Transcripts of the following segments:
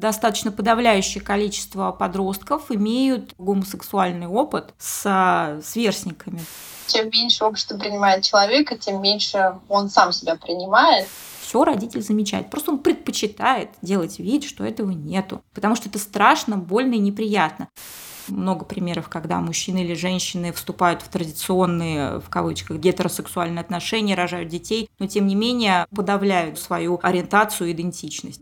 достаточно подавляющее количество подростков имеют гомосексуальный опыт с сверстниками. Чем меньше общество принимает человека, тем меньше он сам себя принимает. Все родитель замечает. Просто он предпочитает делать вид, что этого нету. Потому что это страшно, больно и неприятно много примеров, когда мужчины или женщины вступают в традиционные, в кавычках, гетеросексуальные отношения, рожают детей, но тем не менее подавляют свою ориентацию и идентичность.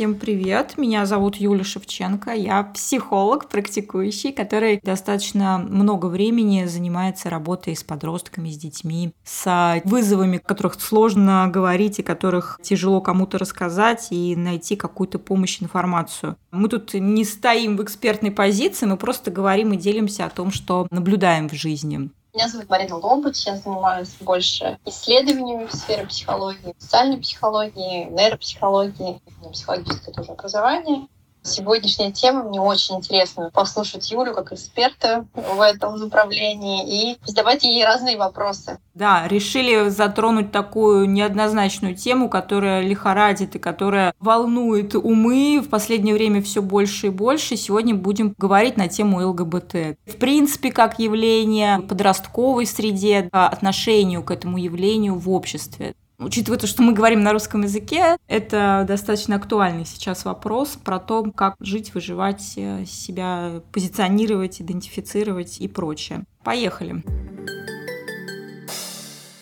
Всем привет! Меня зовут Юля Шевченко. Я психолог, практикующий, который достаточно много времени занимается работой с подростками, с детьми, с вызовами, о которых сложно говорить и которых тяжело кому-то рассказать и найти какую-то помощь, информацию. Мы тут не стоим в экспертной позиции, мы просто говорим и делимся о том, что наблюдаем в жизни. Меня зовут Марина Лобыч, я занимаюсь больше исследованиями в сфере психологии, социальной психологии, нейропсихологии, психологическое тоже образование. Сегодняшняя тема мне очень интересно послушать Юлю как эксперта в этом направлении и задавать ей разные вопросы. Да, решили затронуть такую неоднозначную тему, которая лихорадит и которая волнует умы в последнее время все больше и больше. Сегодня будем говорить на тему ЛГБТ. В принципе, как явление в подростковой среде, отношению к этому явлению в обществе. Учитывая то, что мы говорим на русском языке, это достаточно актуальный сейчас вопрос про то, как жить, выживать, э, себя позиционировать, идентифицировать и прочее. Поехали.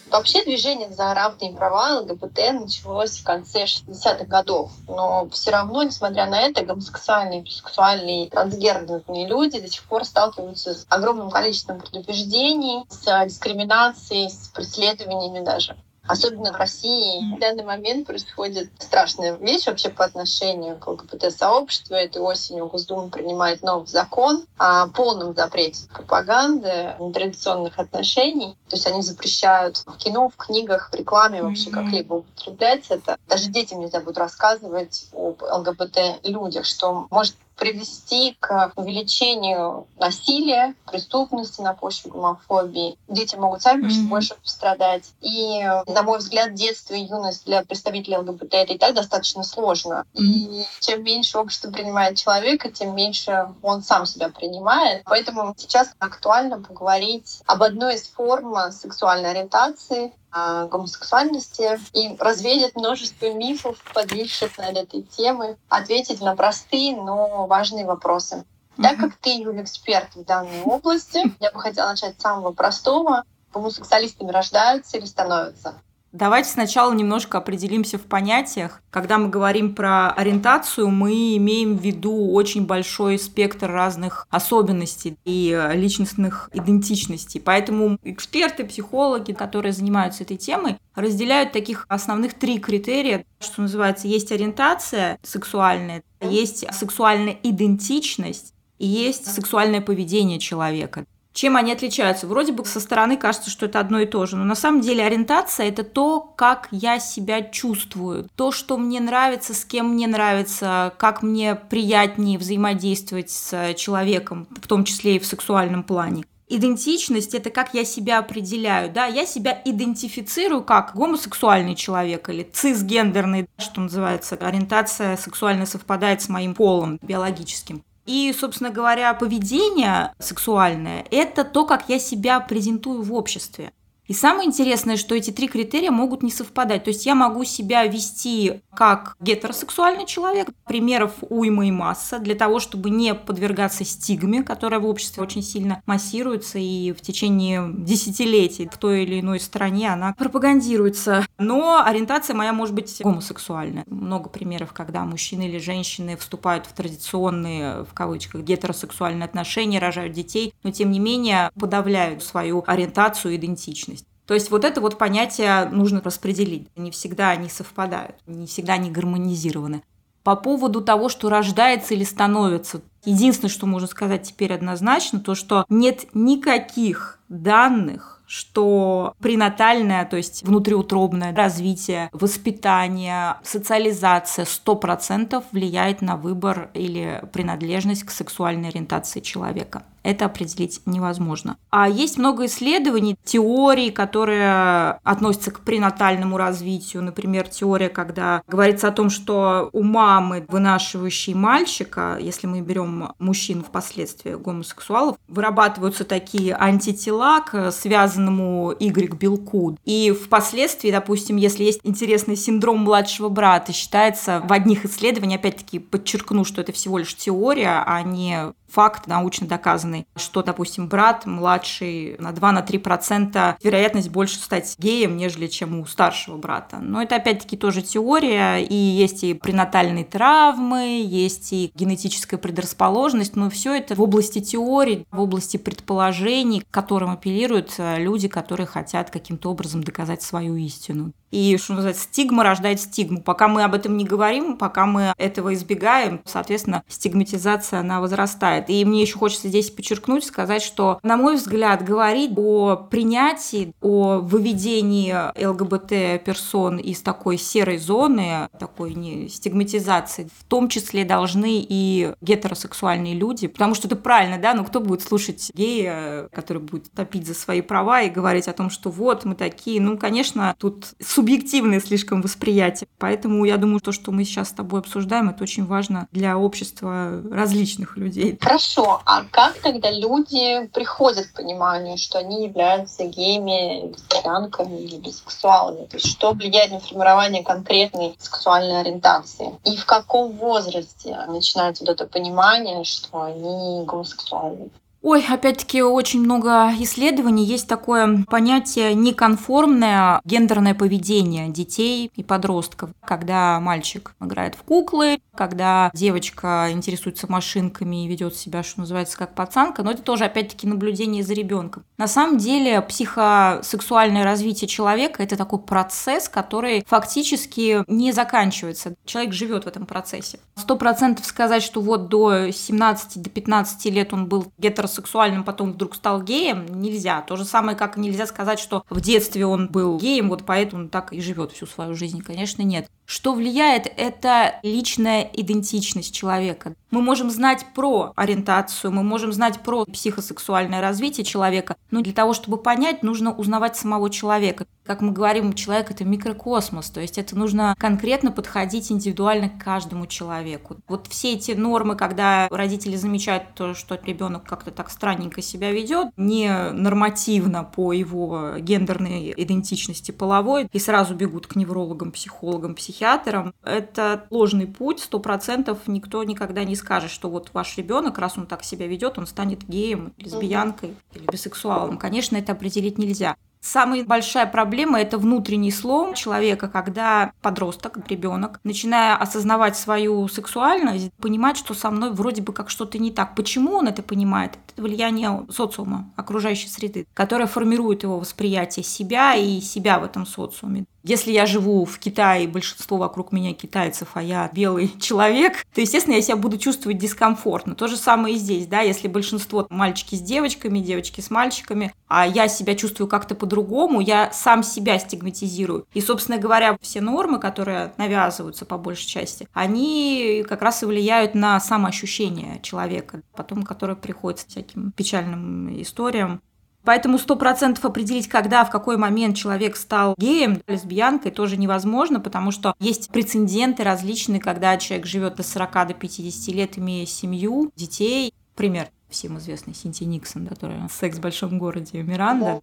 Вообще движение за равные права ЛГБТ началось в конце 60-х годов. Но все равно, несмотря на это, гомосексуальные, бисексуальные, трансгендерные люди до сих пор сталкиваются с огромным количеством предубеждений, с дискриминацией, с преследованиями даже особенно в России. В данный момент происходит страшная вещь вообще по отношению к ЛГБТ-сообществу. Этой осенью Госдума принимает новый закон о полном запрете пропаганды нетрадиционных отношений. То есть они запрещают в кино, в книгах, в рекламе вообще как-либо употреблять это. Даже детям нельзя будет рассказывать об ЛГБТ-людях, что может привести к увеличению насилия, преступности на почве гомофобии. Дети могут сами mm-hmm. больше пострадать. И, на мой взгляд, детство и юность для представителей ЛГБТ это и так достаточно сложно. Mm-hmm. И чем меньше общество принимает человека, тем меньше он сам себя принимает. Поэтому сейчас актуально поговорить об одной из форм сексуальной ориентации, гомосексуальности и развеять множество мифов, подвисших над этой темой, ответить на простые, но важные вопросы. Так как ты, Юля, эксперт в данной области, я бы хотела начать с самого простого. Гомосексуалистами рождаются или становятся? Давайте сначала немножко определимся в понятиях. Когда мы говорим про ориентацию, мы имеем в виду очень большой спектр разных особенностей и личностных идентичностей. Поэтому эксперты, психологи, которые занимаются этой темой, разделяют таких основных три критерия, что называется, есть ориентация сексуальная, есть сексуальная идентичность и есть сексуальное поведение человека. Чем они отличаются? Вроде бы со стороны кажется, что это одно и то же, но на самом деле ориентация – это то, как я себя чувствую, то, что мне нравится, с кем мне нравится, как мне приятнее взаимодействовать с человеком, в том числе и в сексуальном плане. Идентичность – это как я себя определяю, да, я себя идентифицирую как гомосексуальный человек или цисгендерный, что называется, ориентация сексуально совпадает с моим полом биологическим. И, собственно говоря, поведение сексуальное – это то, как я себя презентую в обществе. И самое интересное, что эти три критерия могут не совпадать. То есть я могу себя вести как гетеросексуальный человек, примеров уйма и масса, для того, чтобы не подвергаться стигме, которая в обществе очень сильно массируется и в течение десятилетий в той или иной стране она пропагандируется. Но ориентация моя может быть гомосексуальная. Много примеров, когда мужчины или женщины вступают в традиционные, в кавычках, гетеросексуальные отношения, рожают детей, но тем не менее подавляют свою ориентацию и идентичность. То есть вот это вот понятие нужно распределить. Не всегда они совпадают, не всегда они гармонизированы. По поводу того, что рождается или становится, единственное, что можно сказать теперь однозначно, то что нет никаких данных, что пренатальное, то есть внутриутробное развитие, воспитание, социализация 100% влияет на выбор или принадлежность к сексуальной ориентации человека это определить невозможно. А есть много исследований, теорий, которые относятся к пренатальному развитию. Например, теория, когда говорится о том, что у мамы, вынашивающей мальчика, если мы берем мужчин впоследствии гомосексуалов, вырабатываются такие антитела к связанному Y-белку. И впоследствии, допустим, если есть интересный синдром младшего брата, считается в одних исследованиях, опять-таки подчеркну, что это всего лишь теория, а не факт научно доказанный, что, допустим, брат младший на 2-3% вероятность больше стать геем, нежели чем у старшего брата. Но это опять-таки тоже теория, и есть и пренатальные травмы, есть и генетическая предрасположенность, но все это в области теории, в области предположений, к которым апеллируют э, люди, которые хотят каким-то образом доказать свою истину. И, что называется, стигма рождает стигму. Пока мы об этом не говорим, пока мы этого избегаем, соответственно, стигматизация, она возрастает. И мне еще хочется здесь подчеркнуть, сказать, что, на мой взгляд, говорить о принятии, о выведении ЛГБТ-персон из такой серой зоны, такой не стигматизации, в том числе должны и гетеросексуальные люди, потому что это правильно, да, но кто будет слушать гея, который будет топить за свои права и говорить о том, что вот мы такие, ну, конечно, тут субъективное слишком восприятие. Поэтому я думаю, то, что мы сейчас с тобой обсуждаем, это очень важно для общества различных людей. Хорошо, а как тогда люди приходят к пониманию, что они являются геями, лесбиянками или бисексуалами? То есть что влияет на формирование конкретной сексуальной ориентации? И в каком возрасте начинается вот это понимание, что они гомосексуальны? Ой, опять-таки очень много исследований. Есть такое понятие неконформное гендерное поведение детей и подростков. Когда мальчик играет в куклы, когда девочка интересуется машинками и ведет себя, что называется, как пацанка. Но это тоже, опять-таки, наблюдение за ребенком. На самом деле, психосексуальное развитие человека – это такой процесс, который фактически не заканчивается. Человек живет в этом процессе. Сто процентов сказать, что вот до 17 до 15 лет он был гетеросексуальным гетеросексуальным, потом вдруг стал геем, нельзя. То же самое, как нельзя сказать, что в детстве он был геем, вот поэтому он так и живет всю свою жизнь. Конечно, нет. Что влияет, это личная идентичность человека. Мы можем знать про ориентацию, мы можем знать про психосексуальное развитие человека, но для того, чтобы понять, нужно узнавать самого человека. Как мы говорим, человек – это микрокосмос, то есть это нужно конкретно подходить индивидуально к каждому человеку. Вот все эти нормы, когда родители замечают то, что ребенок как-то так странненько себя ведет, не нормативно по его гендерной идентичности половой, и сразу бегут к неврологам, психологам, психиатрам, психиатром, это ложный путь, сто процентов никто никогда не скажет, что вот ваш ребенок, раз он так себя ведет, он станет геем, лесбиянкой или бисексуалом. Конечно, это определить нельзя. Самая большая проблема – это внутренний слом человека, когда подросток, ребенок, начиная осознавать свою сексуальность, понимать, что со мной вроде бы как что-то не так. Почему он это понимает? Это влияние социума, окружающей среды, которое формирует его восприятие себя и себя в этом социуме. Если я живу в Китае, большинство вокруг меня китайцев, а я белый человек, то, естественно, я себя буду чувствовать дискомфортно. То же самое и здесь, да, если большинство мальчики с девочками, девочки с мальчиками, а я себя чувствую как-то по-другому, я сам себя стигматизирую. И, собственно говоря, все нормы, которые навязываются по большей части, они как раз и влияют на самоощущение человека, потом, которое приходит с всяким печальным историям. Поэтому сто процентов определить, когда, в какой момент человек стал геем, лесбиянкой, тоже невозможно, потому что есть прецеденты различные, когда человек живет до 40 до 50 лет, имея семью, детей. Пример всем известный Синти Никсон, которая «Секс в большом городе» Миранда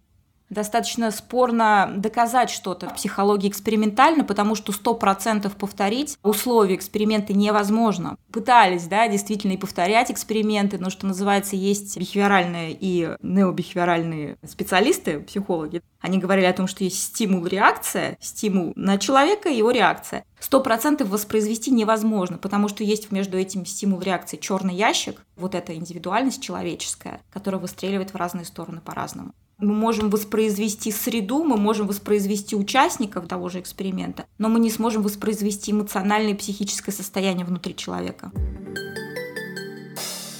достаточно спорно доказать что-то в психологии экспериментально, потому что сто процентов повторить условия эксперимента невозможно. Пытались, да, действительно и повторять эксперименты, но что называется, есть бихевиоральные и необихевиоральные специалисты, психологи. Они говорили о том, что есть стимул-реакция, стимул на человека и его реакция. Сто процентов воспроизвести невозможно, потому что есть между этим стимул-реакцией черный ящик, вот эта индивидуальность человеческая, которая выстреливает в разные стороны по-разному. Мы можем воспроизвести среду, мы можем воспроизвести участников того же эксперимента, но мы не сможем воспроизвести эмоциональное и психическое состояние внутри человека.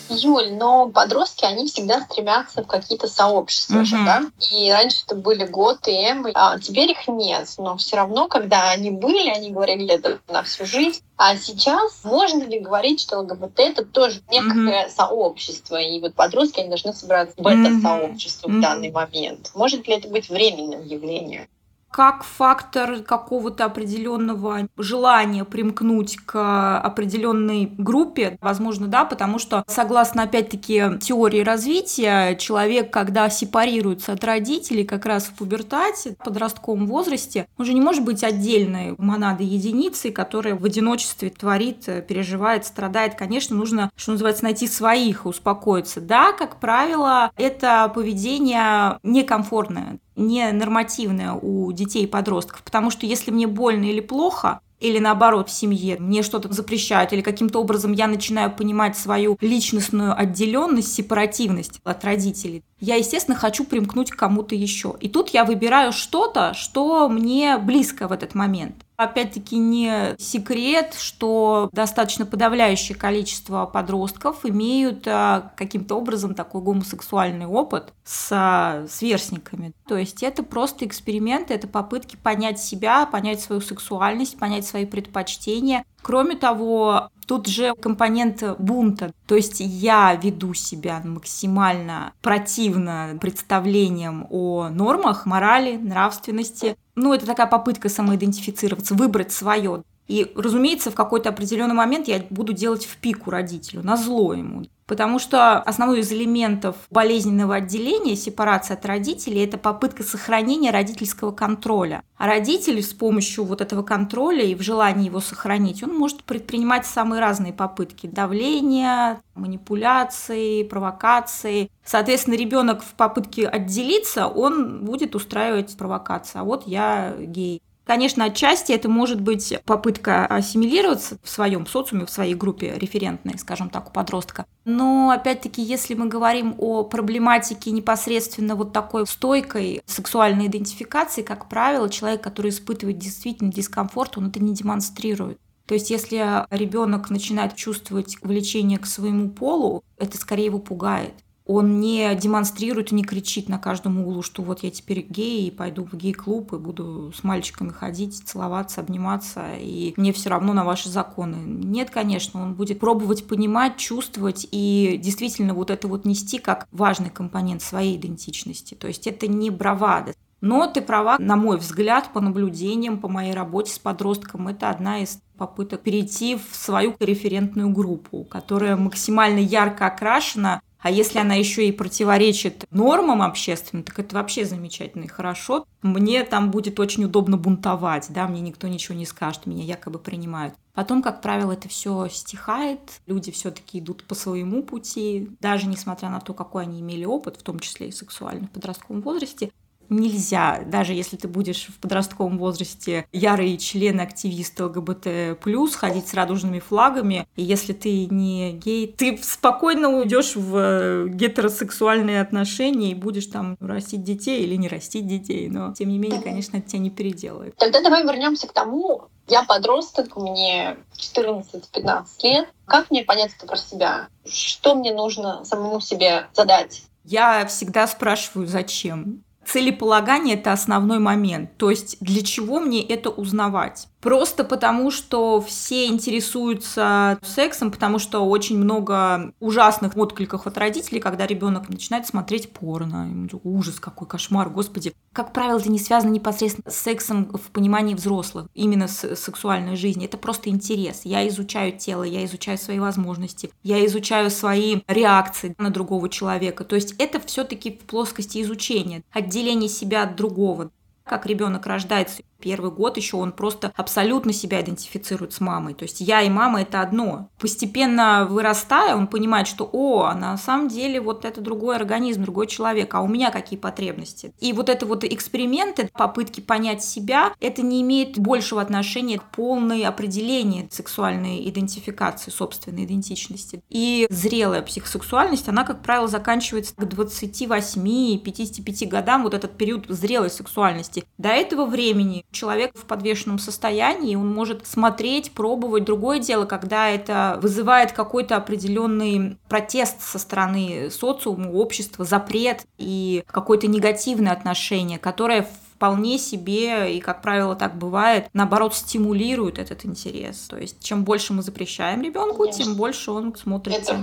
Юль, но подростки, они всегда стремятся в какие-то сообщества же, да? И раньше это были год и М, а теперь их нет. Но все равно, когда они были, они говорили это на всю жизнь. А сейчас можно ли говорить, что ЛГБТ это тоже некое mm-hmm. сообщество, и вот подростки они должны собраться в это сообщество mm-hmm. в данный момент? Может ли это быть временным явлением? Как фактор какого-то определенного желания примкнуть к определенной группе, возможно, да, потому что, согласно, опять-таки, теории развития, человек, когда сепарируется от родителей как раз в пубертате, в подростковом возрасте, уже не может быть отдельной монадой единицей, которая в одиночестве творит, переживает, страдает. Конечно, нужно, что называется, найти своих успокоиться. Да, как правило, это поведение некомфортное не нормативное у детей и подростков, потому что если мне больно или плохо, или наоборот в семье мне что-то запрещают, или каким-то образом я начинаю понимать свою личностную отделенность, сепаративность от родителей, я, естественно, хочу примкнуть к кому-то еще. И тут я выбираю что-то, что мне близко в этот момент. Опять-таки не секрет, что достаточно подавляющее количество подростков имеют а, каким-то образом такой гомосексуальный опыт с а, сверстниками. То есть это просто эксперименты, это попытки понять себя, понять свою сексуальность, понять свои предпочтения. Кроме того, Тут же компонент бунта. То есть я веду себя максимально противно представлениям о нормах, морали, нравственности. Ну, это такая попытка самоидентифицироваться, выбрать свое. И, разумеется, в какой-то определенный момент я буду делать в пику родителю, на зло ему. Потому что основной из элементов болезненного отделения, сепарации от родителей, это попытка сохранения родительского контроля. А родитель с помощью вот этого контроля и в желании его сохранить, он может предпринимать самые разные попытки давления, манипуляции, провокации. Соответственно, ребенок в попытке отделиться, он будет устраивать провокации. А вот я гей. Конечно, отчасти это может быть попытка ассимилироваться в своем социуме, в своей группе референтной, скажем так, у подростка. Но, опять-таки, если мы говорим о проблематике непосредственно вот такой стойкой сексуальной идентификации, как правило, человек, который испытывает действительно дискомфорт, он это не демонстрирует. То есть, если ребенок начинает чувствовать влечение к своему полу, это скорее его пугает он не демонстрирует, не кричит на каждом углу, что вот я теперь гей и пойду в гей-клуб и буду с мальчиками ходить, целоваться, обниматься, и мне все равно на ваши законы. Нет, конечно, он будет пробовать понимать, чувствовать и действительно вот это вот нести как важный компонент своей идентичности. То есть это не бравада. Но ты права, на мой взгляд, по наблюдениям, по моей работе с подростком, это одна из попыток перейти в свою референтную группу, которая максимально ярко окрашена а если она еще и противоречит нормам общественным, так это вообще замечательно и хорошо. Мне там будет очень удобно бунтовать, да, мне никто ничего не скажет, меня якобы принимают. Потом, как правило, это все стихает, люди все-таки идут по своему пути, даже несмотря на то, какой они имели опыт, в том числе и сексуальный в подростковом возрасте, нельзя, даже если ты будешь в подростковом возрасте ярый член активист ЛГБТ+, ходить с радужными флагами, и если ты не гей, ты спокойно уйдешь в э, гетеросексуальные отношения и будешь там растить детей или не растить детей, но тем не менее, конечно, это тебя не переделает. Тогда давай вернемся к тому, я подросток, мне 14-15 лет. Как мне понять это про себя? Что мне нужно самому себе задать? Я всегда спрашиваю, зачем целеполагание — это основной момент. То есть для чего мне это узнавать? Просто потому, что все интересуются сексом, потому что очень много ужасных откликов от родителей, когда ребенок начинает смотреть порно. Ужас, какой кошмар, господи. Как правило, это не связано непосредственно с сексом в понимании взрослых, именно с сексуальной жизни. Это просто интерес. Я изучаю тело, я изучаю свои возможности, я изучаю свои реакции на другого человека. То есть это все-таки в плоскости изучения, отделение себя от другого как ребенок рождается, первый год еще он просто абсолютно себя идентифицирует с мамой. То есть я и мама это одно. Постепенно вырастая, он понимает, что о, на самом деле вот это другой организм, другой человек, а у меня какие потребности. И вот это вот эксперименты, попытки понять себя, это не имеет большего отношения к полной определению сексуальной идентификации, собственной идентичности. И зрелая психосексуальность, она, как правило, заканчивается к 28-55 годам, вот этот период зрелой сексуальности. До этого времени Человек в подвешенном состоянии, он может смотреть, пробовать. Другое дело, когда это вызывает какой-то определенный протест со стороны социума, общества, запрет и какое-то негативное отношение, которое вполне себе, и, как правило, так бывает, наоборот, стимулирует этот интерес. То есть, чем больше мы запрещаем ребенку, Конечно. тем больше он смотрит. Это.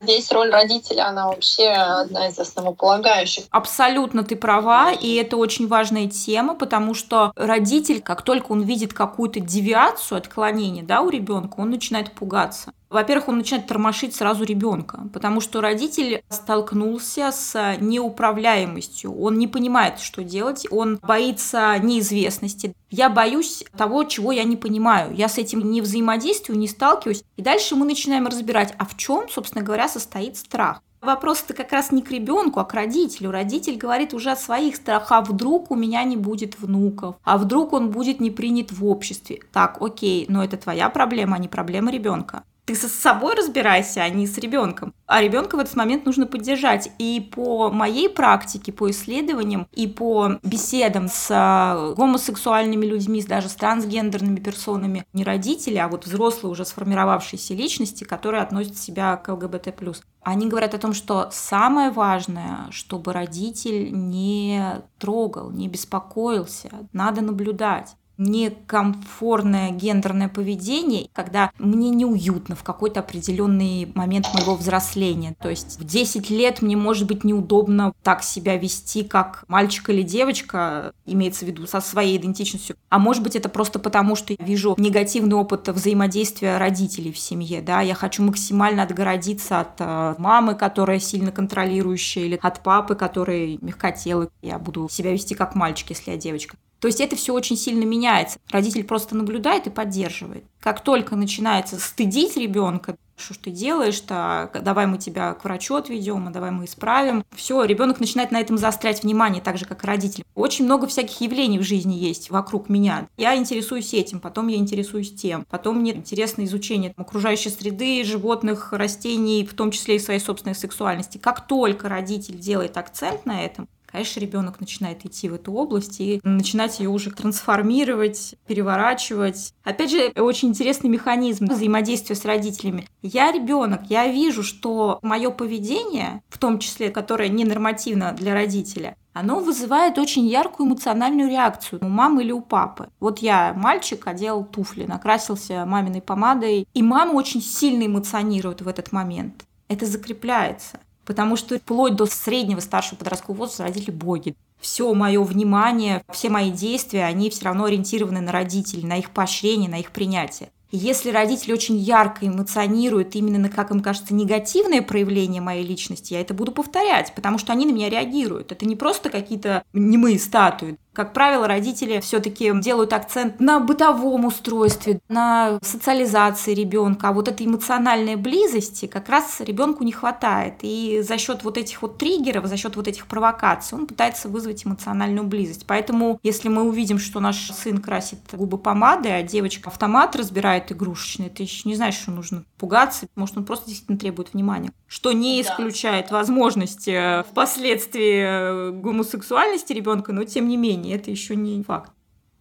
Здесь роль родителя, она вообще одна из основополагающих. Абсолютно ты права, и это очень важная тема, потому что родитель, как только он видит какую-то девиацию, отклонение да, у ребенка, он начинает пугаться. Во-первых, он начинает тормошить сразу ребенка, потому что родитель столкнулся с неуправляемостью. Он не понимает, что делать, он боится неизвестности. Я боюсь того, чего я не понимаю. Я с этим не взаимодействую, не сталкиваюсь. И дальше мы начинаем разбирать, а в чем, собственно говоря, состоит страх. Вопрос-то как раз не к ребенку, а к родителю. Родитель говорит уже о своих страхах. А вдруг у меня не будет внуков? А вдруг он будет не принят в обществе? Так, окей, но это твоя проблема, а не проблема ребенка ты со собой разбирайся, а не с ребенком. А ребенка в этот момент нужно поддержать. И по моей практике, по исследованиям и по беседам с а, гомосексуальными людьми, даже с трансгендерными персонами, не родители, а вот взрослые уже сформировавшиеся личности, которые относят себя к ЛГБТ+. Они говорят о том, что самое важное, чтобы родитель не трогал, не беспокоился, надо наблюдать некомфортное гендерное поведение, когда мне неуютно в какой-то определенный момент моего взросления. То есть в 10 лет мне может быть неудобно так себя вести, как мальчик или девочка, имеется в виду со своей идентичностью. А может быть это просто потому, что я вижу негативный опыт взаимодействия родителей в семье. Да? Я хочу максимально отгородиться от э, мамы, которая сильно контролирующая, или от папы, который мягкотелый. Я буду себя вести как мальчик, если я девочка. То есть это все очень сильно меняется. Родитель просто наблюдает и поддерживает. Как только начинается стыдить ребенка, что ж ты делаешь-то, давай мы тебя к врачу отведем, а давай мы исправим. Все, ребенок начинает на этом заострять внимание, так же, как и родитель. Очень много всяких явлений в жизни есть вокруг меня. Я интересуюсь этим, потом я интересуюсь тем. Потом мне интересно изучение окружающей среды, животных, растений, в том числе и своей собственной сексуальности. Как только родитель делает акцент на этом, конечно, ребенок начинает идти в эту область и начинать ее уже трансформировать, переворачивать. Опять же, очень интересный механизм взаимодействия с родителями. Я ребенок, я вижу, что мое поведение, в том числе, которое ненормативно для родителя, оно вызывает очень яркую эмоциональную реакцию у мамы или у папы. Вот я мальчик, одел туфли, накрасился маминой помадой, и мама очень сильно эмоционирует в этот момент. Это закрепляется. Потому что вплоть до среднего старшего подросткового возраста родители боги. Все мое внимание, все мои действия, они все равно ориентированы на родителей, на их поощрение, на их принятие. Если родители очень ярко эмоционируют именно на, как им кажется, негативное проявление моей личности, я это буду повторять, потому что они на меня реагируют. Это не просто какие-то немые статуи. Как правило, родители все-таки делают акцент на бытовом устройстве, на социализации ребенка, а вот этой эмоциональной близости как раз ребенку не хватает. И за счет вот этих вот триггеров, за счет вот этих провокаций он пытается вызвать эмоциональную близость. Поэтому, если мы увидим, что наш сын красит губы помадой, а девочка автомат разбирает игрушечный, ты еще не знаешь, что нужно пугаться, может, он просто действительно требует внимания. Что не исключает возможности впоследствии гомосексуальности ребенка, но тем не менее мнение, это еще не факт.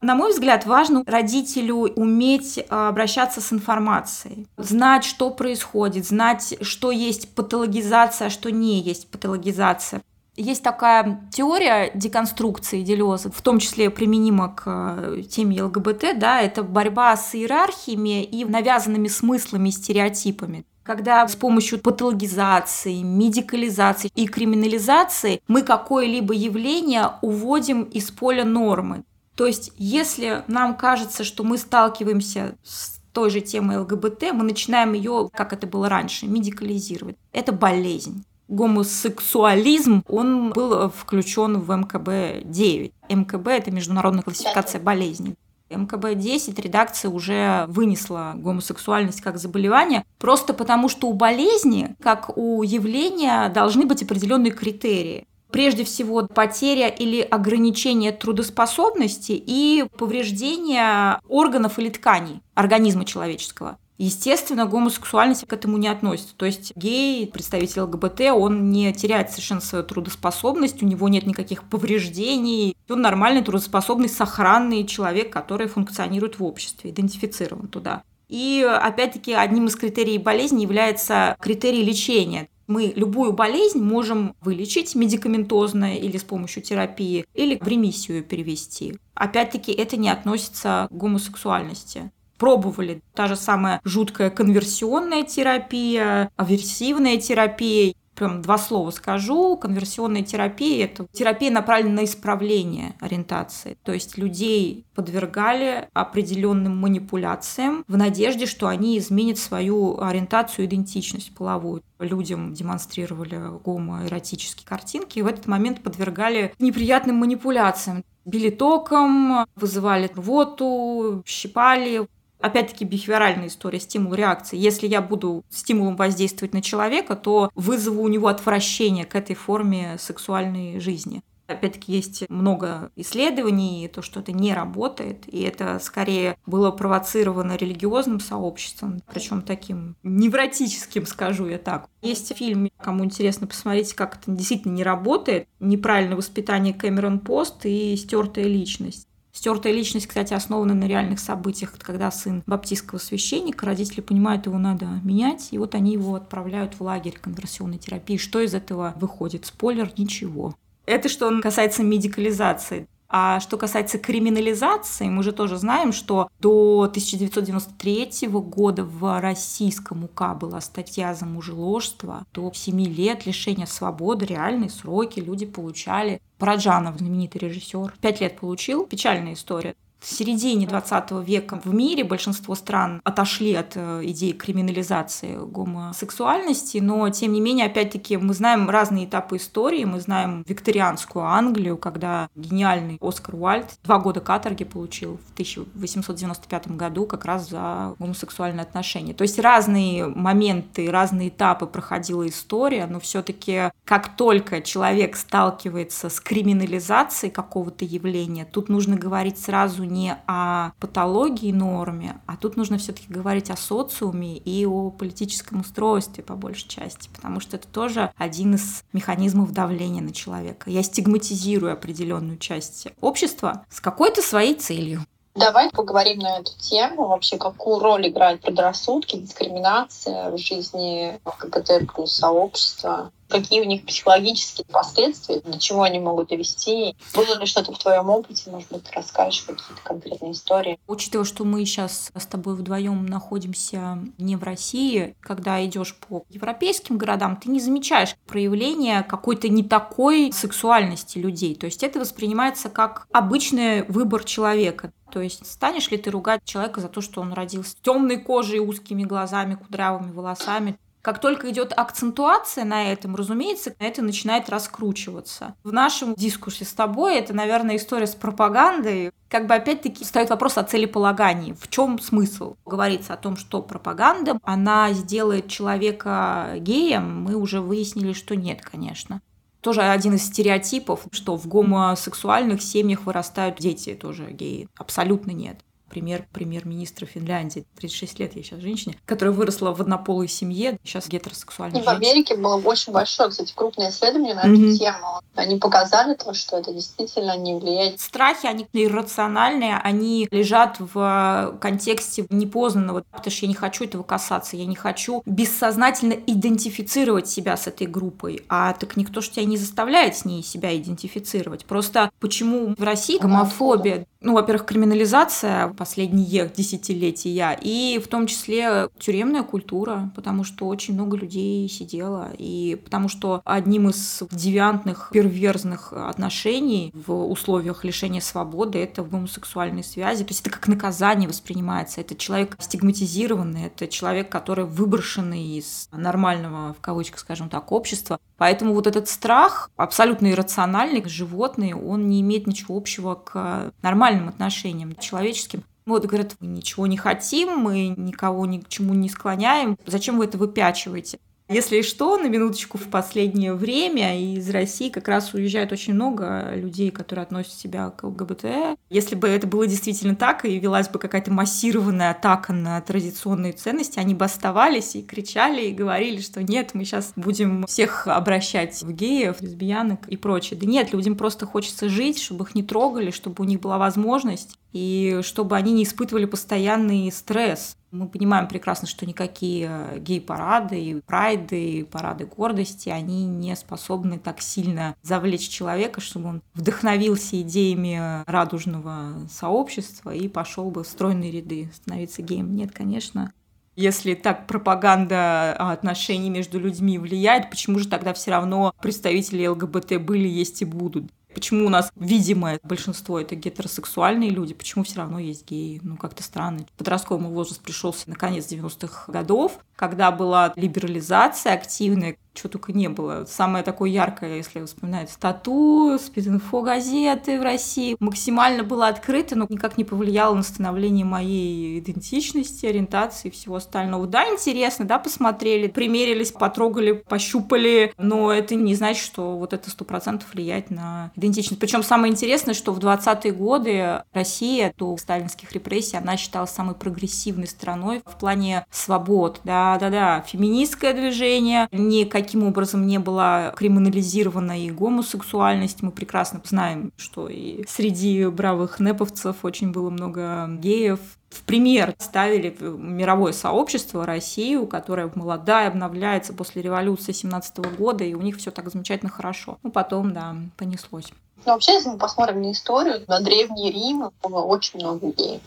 На мой взгляд, важно родителю уметь а, обращаться с информацией, знать, что происходит, знать, что есть патологизация, а что не есть патологизация. Есть такая теория деконструкции Делеза, в том числе применима к а, теме ЛГБТ, да, это борьба с иерархиями и навязанными смыслами и стереотипами когда с помощью патологизации, медикализации и криминализации мы какое-либо явление уводим из поля нормы. То есть, если нам кажется, что мы сталкиваемся с той же темой ЛГБТ, мы начинаем ее, как это было раньше, медикализировать. Это болезнь. Гомосексуализм, он был включен в МКБ-9. МКБ – это международная классификация болезней. МКБ-10 редакция уже вынесла гомосексуальность как заболевание, просто потому что у болезни, как у явления, должны быть определенные критерии. Прежде всего, потеря или ограничение трудоспособности и повреждение органов или тканей организма человеческого. Естественно, гомосексуальность к этому не относится. То есть гей, представитель ЛГБТ, он не теряет совершенно свою трудоспособность, у него нет никаких повреждений. Он нормальный, трудоспособный, сохранный человек, который функционирует в обществе, идентифицирован туда. И опять-таки одним из критериев болезни является критерий лечения. Мы любую болезнь можем вылечить медикаментозно или с помощью терапии, или в ремиссию перевести. Опять-таки это не относится к гомосексуальности пробовали. Та же самая жуткая конверсионная терапия, аверсивная терапия. Прям два слова скажу. Конверсионная терапия – это терапия, направленная на исправление ориентации. То есть людей подвергали определенным манипуляциям в надежде, что они изменят свою ориентацию, идентичность половую. Людям демонстрировали гомоэротические картинки и в этот момент подвергали неприятным манипуляциям. Били током, вызывали рвоту, щипали, Опять-таки бихевиоральная история, стимул реакции. Если я буду стимулом воздействовать на человека, то вызову у него отвращение к этой форме сексуальной жизни. Опять-таки есть много исследований, то, что это не работает, и это скорее было провоцировано религиозным сообществом, причем таким невротическим, скажу я так. Есть фильм, кому интересно, посмотреть, как это действительно не работает. Неправильное воспитание Кэмерон Пост и стертая личность. Стертая личность, кстати, основана на реальных событиях, когда сын баптистского священника, родители понимают, его надо менять, и вот они его отправляют в лагерь конверсионной терапии. Что из этого выходит? Спойлер – ничего. Это что касается медикализации. А что касается криминализации, мы же тоже знаем, что до 1993 года в российском УК была статья за мужеложство. До 7 лет лишения свободы, реальные сроки люди получали. Параджанов, знаменитый режиссер, 5 лет получил. Печальная история. В середине 20 века в мире большинство стран отошли от э, идеи криминализации гомосексуальности, но тем не менее, опять-таки, мы знаем разные этапы истории, мы знаем викторианскую Англию, когда гениальный Оскар Уальд два года каторги получил в 1895 году как раз за гомосексуальные отношения. То есть разные моменты, разные этапы проходила история, но все-таки как только человек сталкивается с криминализацией какого-то явления, тут нужно говорить сразу не о патологии норме, а тут нужно все-таки говорить о социуме и о политическом устройстве по большей части, потому что это тоже один из механизмов давления на человека. Я стигматизирую определенную часть общества с какой-то своей целью. Давай поговорим на эту тему. Вообще, какую роль играют предрассудки, дискриминация в жизни ЛГБТ плюс сообщества? Какие у них психологические последствия, до чего они могут довести. Было ли что-то в твоем опыте, может быть, ты расскажешь какие-то конкретные истории? Учитывая, что мы сейчас с тобой вдвоем находимся не в России, когда идешь по европейским городам, ты не замечаешь проявления какой-то не такой сексуальности людей. То есть это воспринимается как обычный выбор человека. То есть станешь ли ты ругать человека за то, что он родился темной кожей, узкими глазами, кудрявыми волосами? Как только идет акцентуация на этом, разумеется, это начинает раскручиваться. В нашем дискурсе с тобой это, наверное, история с пропагандой. Как бы опять-таки стоит вопрос о целеполагании. В чем смысл? Говорится о том, что пропаганда, она сделает человека геем, мы уже выяснили, что нет, конечно тоже один из стереотипов, что в гомосексуальных семьях вырастают дети тоже геи. Абсолютно нет пример премьер-министра Финляндии, 36 лет я сейчас женщине, которая выросла в однополой семье, сейчас гетеросексуальная И в Америке было очень большое, кстати, крупное исследование на mm-hmm. эту тему. Они показали то, что это действительно не влияет. Страхи, они иррациональные, они лежат в контексте непознанного, потому что я не хочу этого касаться, я не хочу бессознательно идентифицировать себя с этой группой, а так никто же тебя не заставляет с ней себя идентифицировать. Просто почему в России гомофобия, ну, во-первых, криминализация последние десятилетия, и в том числе тюремная культура, потому что очень много людей сидело, и потому что одним из девиантных, перверзных отношений в условиях лишения свободы это гомосексуальные связи. То есть это как наказание воспринимается. Это человек стигматизированный, это человек, который выброшенный из нормального, в кавычках, скажем так, общества. Поэтому вот этот страх, абсолютно иррациональный, животный, он не имеет ничего общего к нормальным отношениям человеческим. Вот, говорят, мы ничего не хотим, мы никого ни к чему не склоняем. Зачем вы это выпячиваете? Если что, на минуточку в последнее время из России как раз уезжает очень много людей, которые относят себя к ЛГБТ. Если бы это было действительно так, и велась бы какая-то массированная атака на традиционные ценности, они бы оставались и кричали, и говорили, что нет, мы сейчас будем всех обращать в геев, лесбиянок и прочее. Да нет, людям просто хочется жить, чтобы их не трогали, чтобы у них была возможность, и чтобы они не испытывали постоянный стресс. Мы понимаем прекрасно, что никакие гей-парады, и прайды, и парады гордости, они не способны так сильно завлечь человека, чтобы он вдохновился идеями радужного сообщества и пошел бы в стройные ряды становиться геем. Нет, конечно, если так пропаганда отношений между людьми влияет, почему же тогда все равно представители ЛГБТ были, есть и будут? Почему у нас видимое большинство это гетеросексуальные люди, почему все равно есть геи? Ну, как-то странно. Подростковый возраст пришелся на конец 90-х годов, когда была либерализация активная, чего только не было. Самое такое яркое, если вспоминать стату, спидинфо газеты в России, максимально было открыто, но никак не повлияло на становление моей идентичности, ориентации и всего остального. Да, интересно, да, посмотрели, примерились, потрогали, пощупали, но это не значит, что вот это сто процентов влияет на идентичность. Причем самое интересное, что в 20-е годы Россия до сталинских репрессий, она считалась самой прогрессивной страной в плане свобод, да-да-да, феминистское движение, никакие каким образом не была криминализирована и гомосексуальность. Мы прекрасно знаем, что и среди бравых неповцев очень было много геев, в пример ставили мировое сообщество Россию, которая молодая, обновляется после революции 17 года, и у них все так замечательно хорошо. Ну, потом, да, понеслось. Но вообще, если мы посмотрим на историю, на Древний Рим было очень много геев.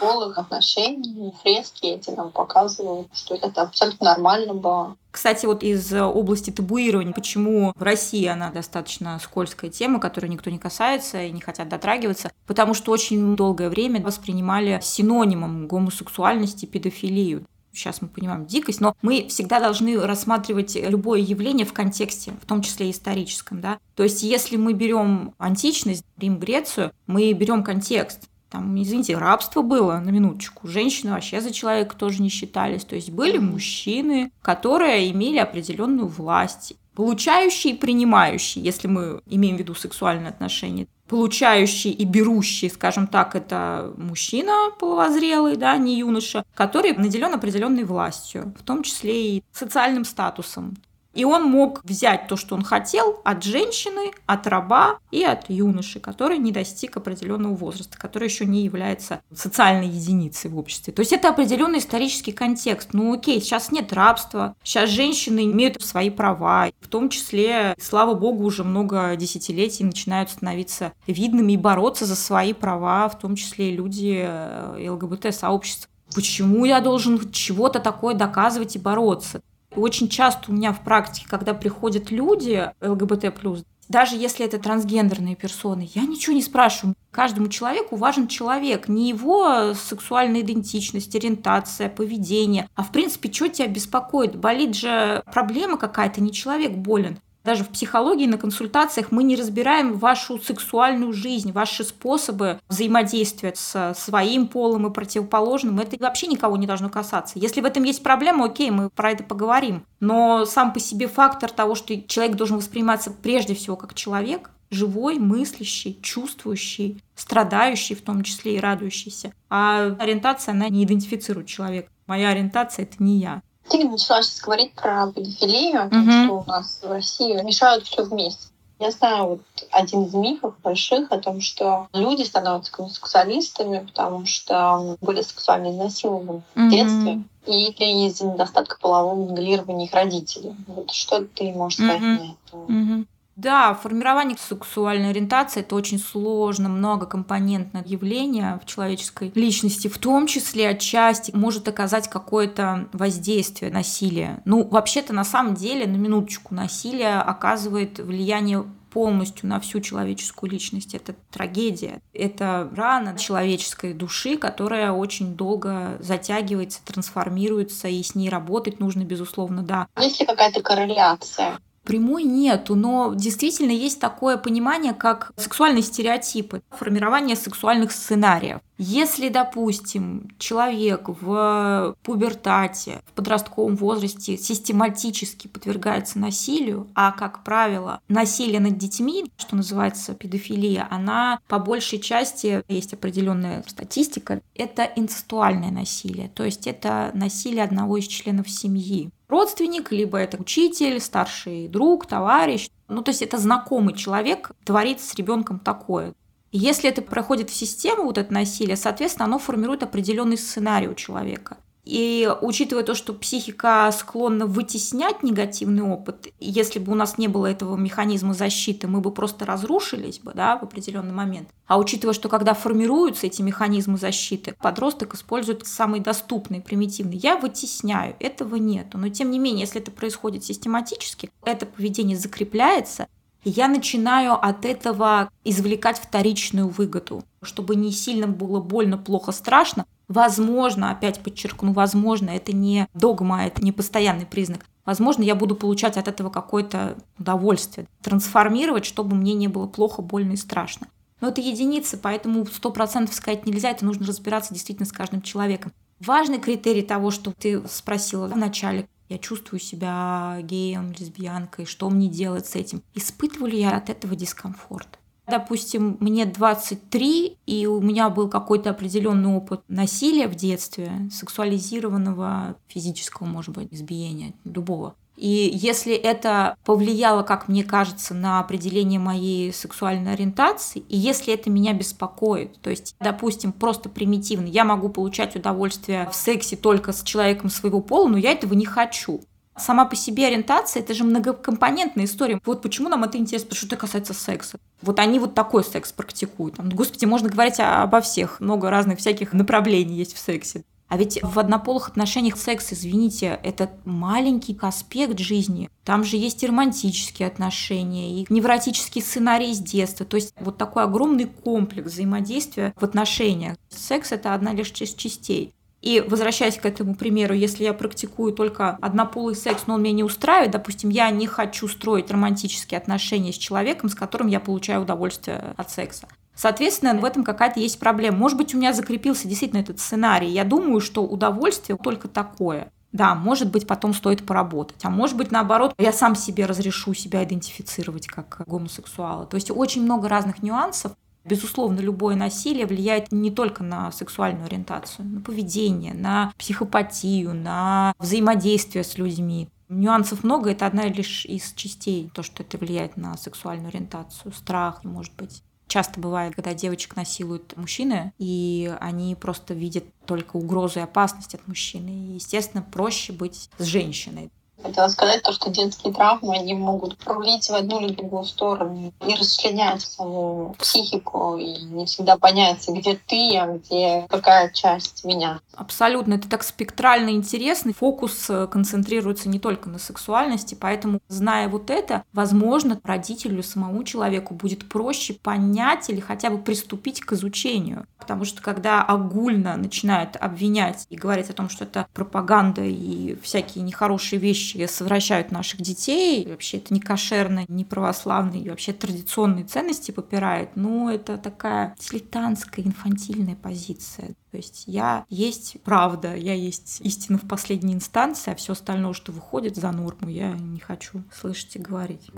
Полых отношений, фрески эти нам показывают, что это абсолютно нормально было. Кстати, вот из области табуирования, почему в России она достаточно скользкая тема, которой никто не касается и не хотят дотрагиваться, потому что очень долгое время воспринимали синонимом гомосексуальности педофилию сейчас мы понимаем дикость, но мы всегда должны рассматривать любое явление в контексте, в том числе историческом. Да? То есть если мы берем античность, Рим, Грецию, мы берем контекст. Там, извините, рабство было, на минуточку. Женщины вообще за человека тоже не считались. То есть были мужчины, которые имели определенную власть получающий и принимающий, если мы имеем в виду сексуальные отношения. Получающий и берущий, скажем так, это мужчина половозрелый, да, не юноша, который наделен определенной властью, в том числе и социальным статусом. И он мог взять то, что он хотел от женщины, от раба и от юноши, который не достиг определенного возраста, который еще не является социальной единицей в обществе. То есть это определенный исторический контекст. Ну окей, сейчас нет рабства, сейчас женщины имеют свои права, в том числе, слава богу, уже много десятилетий начинают становиться видными и бороться за свои права, в том числе и люди э, ЛГБТ-сообщества. Почему я должен чего-то такое доказывать и бороться? Очень часто у меня в практике, когда приходят люди ЛГБТ+, даже если это трансгендерные персоны, я ничего не спрашиваю. Каждому человеку важен человек, не его сексуальная идентичность, ориентация, поведение, а в принципе, что тебя беспокоит? Болит же проблема какая-то, не человек болен. Даже в психологии на консультациях мы не разбираем вашу сексуальную жизнь, ваши способы взаимодействия с своим полом и противоположным. Это вообще никого не должно касаться. Если в этом есть проблема, окей, мы про это поговорим. Но сам по себе фактор того, что человек должен восприниматься прежде всего как человек, живой, мыслящий, чувствующий, страдающий в том числе и радующийся. А ориентация, она не идентифицирует человека. Моя ориентация — это не я. Ты начала сейчас говорить про педофилию, mm-hmm. что у нас в России мешают все вместе. Я знаю вот один из мифов больших о том, что люди становятся гомосексуалистами, потому что были сексуально изнасилованы mm-hmm. в детстве или из-за недостатка полового моделирования их родителей. Вот что ты можешь сказать mm-hmm. на это? Mm-hmm. Да, формирование сексуальной ориентации это очень сложно, многокомпонентное явление в человеческой личности, в том числе отчасти может оказать какое-то воздействие насилия. Ну, вообще-то на самом деле, на минуточку, насилие оказывает влияние полностью на всю человеческую личность. Это трагедия. Это рана человеческой души, которая очень долго затягивается, трансформируется, и с ней работать нужно, безусловно, да. Есть ли какая-то корреляция Прямой нету, но действительно есть такое понимание, как сексуальные стереотипы, формирование сексуальных сценариев. Если, допустим, человек в пубертате, в подростковом возрасте систематически подвергается насилию, а, как правило, насилие над детьми, что называется педофилия, она по большей части, есть определенная статистика, это инцестуальное насилие, то есть это насилие одного из членов семьи. Родственник, либо это учитель, старший друг, товарищ. Ну, то есть это знакомый человек творит с ребенком такое. Если это проходит в систему, вот это насилие, соответственно, оно формирует определенный сценарий у человека. И учитывая то, что психика склонна вытеснять негативный опыт, если бы у нас не было этого механизма защиты, мы бы просто разрушились бы да, в определенный момент. А учитывая, что когда формируются эти механизмы защиты, подросток использует самый доступный, примитивный. Я вытесняю, этого нету. Но тем не менее, если это происходит систематически, это поведение закрепляется, я начинаю от этого извлекать вторичную выгоду, чтобы не сильно было больно, плохо, страшно. Возможно, опять подчеркну, возможно, это не догма, это не постоянный признак. Возможно, я буду получать от этого какое-то удовольствие, трансформировать, чтобы мне не было плохо, больно и страшно. Но это единицы, поэтому сто процентов сказать нельзя, это нужно разбираться действительно с каждым человеком. Важный критерий того, что ты спросила в начале, я чувствую себя геем, лесбиянкой, что мне делать с этим? Испытываю ли я от этого дискомфорт? Допустим, мне 23, и у меня был какой-то определенный опыт насилия в детстве, сексуализированного, физического, может быть, избиения, любого. И если это повлияло, как мне кажется, на определение моей сексуальной ориентации, и если это меня беспокоит, то есть, допустим, просто примитивно, я могу получать удовольствие в сексе только с человеком своего пола, но я этого не хочу. Сама по себе ориентация – это же многокомпонентная история. Вот почему нам это интересно, потому что это касается секса. Вот они вот такой секс практикуют. Господи, можно говорить обо всех. Много разных всяких направлений есть в сексе. А ведь в однополых отношениях секс, извините, это маленький аспект жизни. Там же есть и романтические отношения, и невротический сценарий с детства. То есть вот такой огромный комплекс взаимодействия в отношениях. Секс – это одна лишь из частей. И возвращаясь к этому примеру, если я практикую только однополый секс, но он меня не устраивает, допустим, я не хочу строить романтические отношения с человеком, с которым я получаю удовольствие от секса. Соответственно, в этом какая-то есть проблема. Может быть, у меня закрепился действительно этот сценарий. Я думаю, что удовольствие только такое. Да, может быть, потом стоит поработать. А может быть, наоборот, я сам себе разрешу себя идентифицировать как гомосексуала. То есть очень много разных нюансов. Безусловно, любое насилие влияет не только на сексуальную ориентацию, на поведение, на психопатию, на взаимодействие с людьми. Нюансов много, это одна лишь из частей, то, что это влияет на сексуальную ориентацию, страх, может быть. Часто бывает, когда девочек насилуют мужчины, и они просто видят только угрозу и опасность от мужчины. И, естественно, проще быть с женщиной. Хотела сказать то, что детские травмы, они могут пролить в одну или другую сторону и расчленять свою психику, и не всегда понять, где ты, а где какая часть меня. Абсолютно. Это так спектрально интересно. Фокус э, концентрируется не только на сексуальности, поэтому, зная вот это, возможно, родителю, самому человеку будет проще понять или хотя бы приступить к изучению. Потому что когда огульно начинают обвинять и говорить о том, что это пропаганда и всякие нехорошие вещи, совращают наших детей, и вообще это не кошерно, не православные, и вообще традиционные ценности попирает, ну, это такая дилетантская, инфантильная позиция. То есть я есть правда, я есть истина в последней инстанции, а все остальное, что выходит за норму, я не хочу слышать и говорить.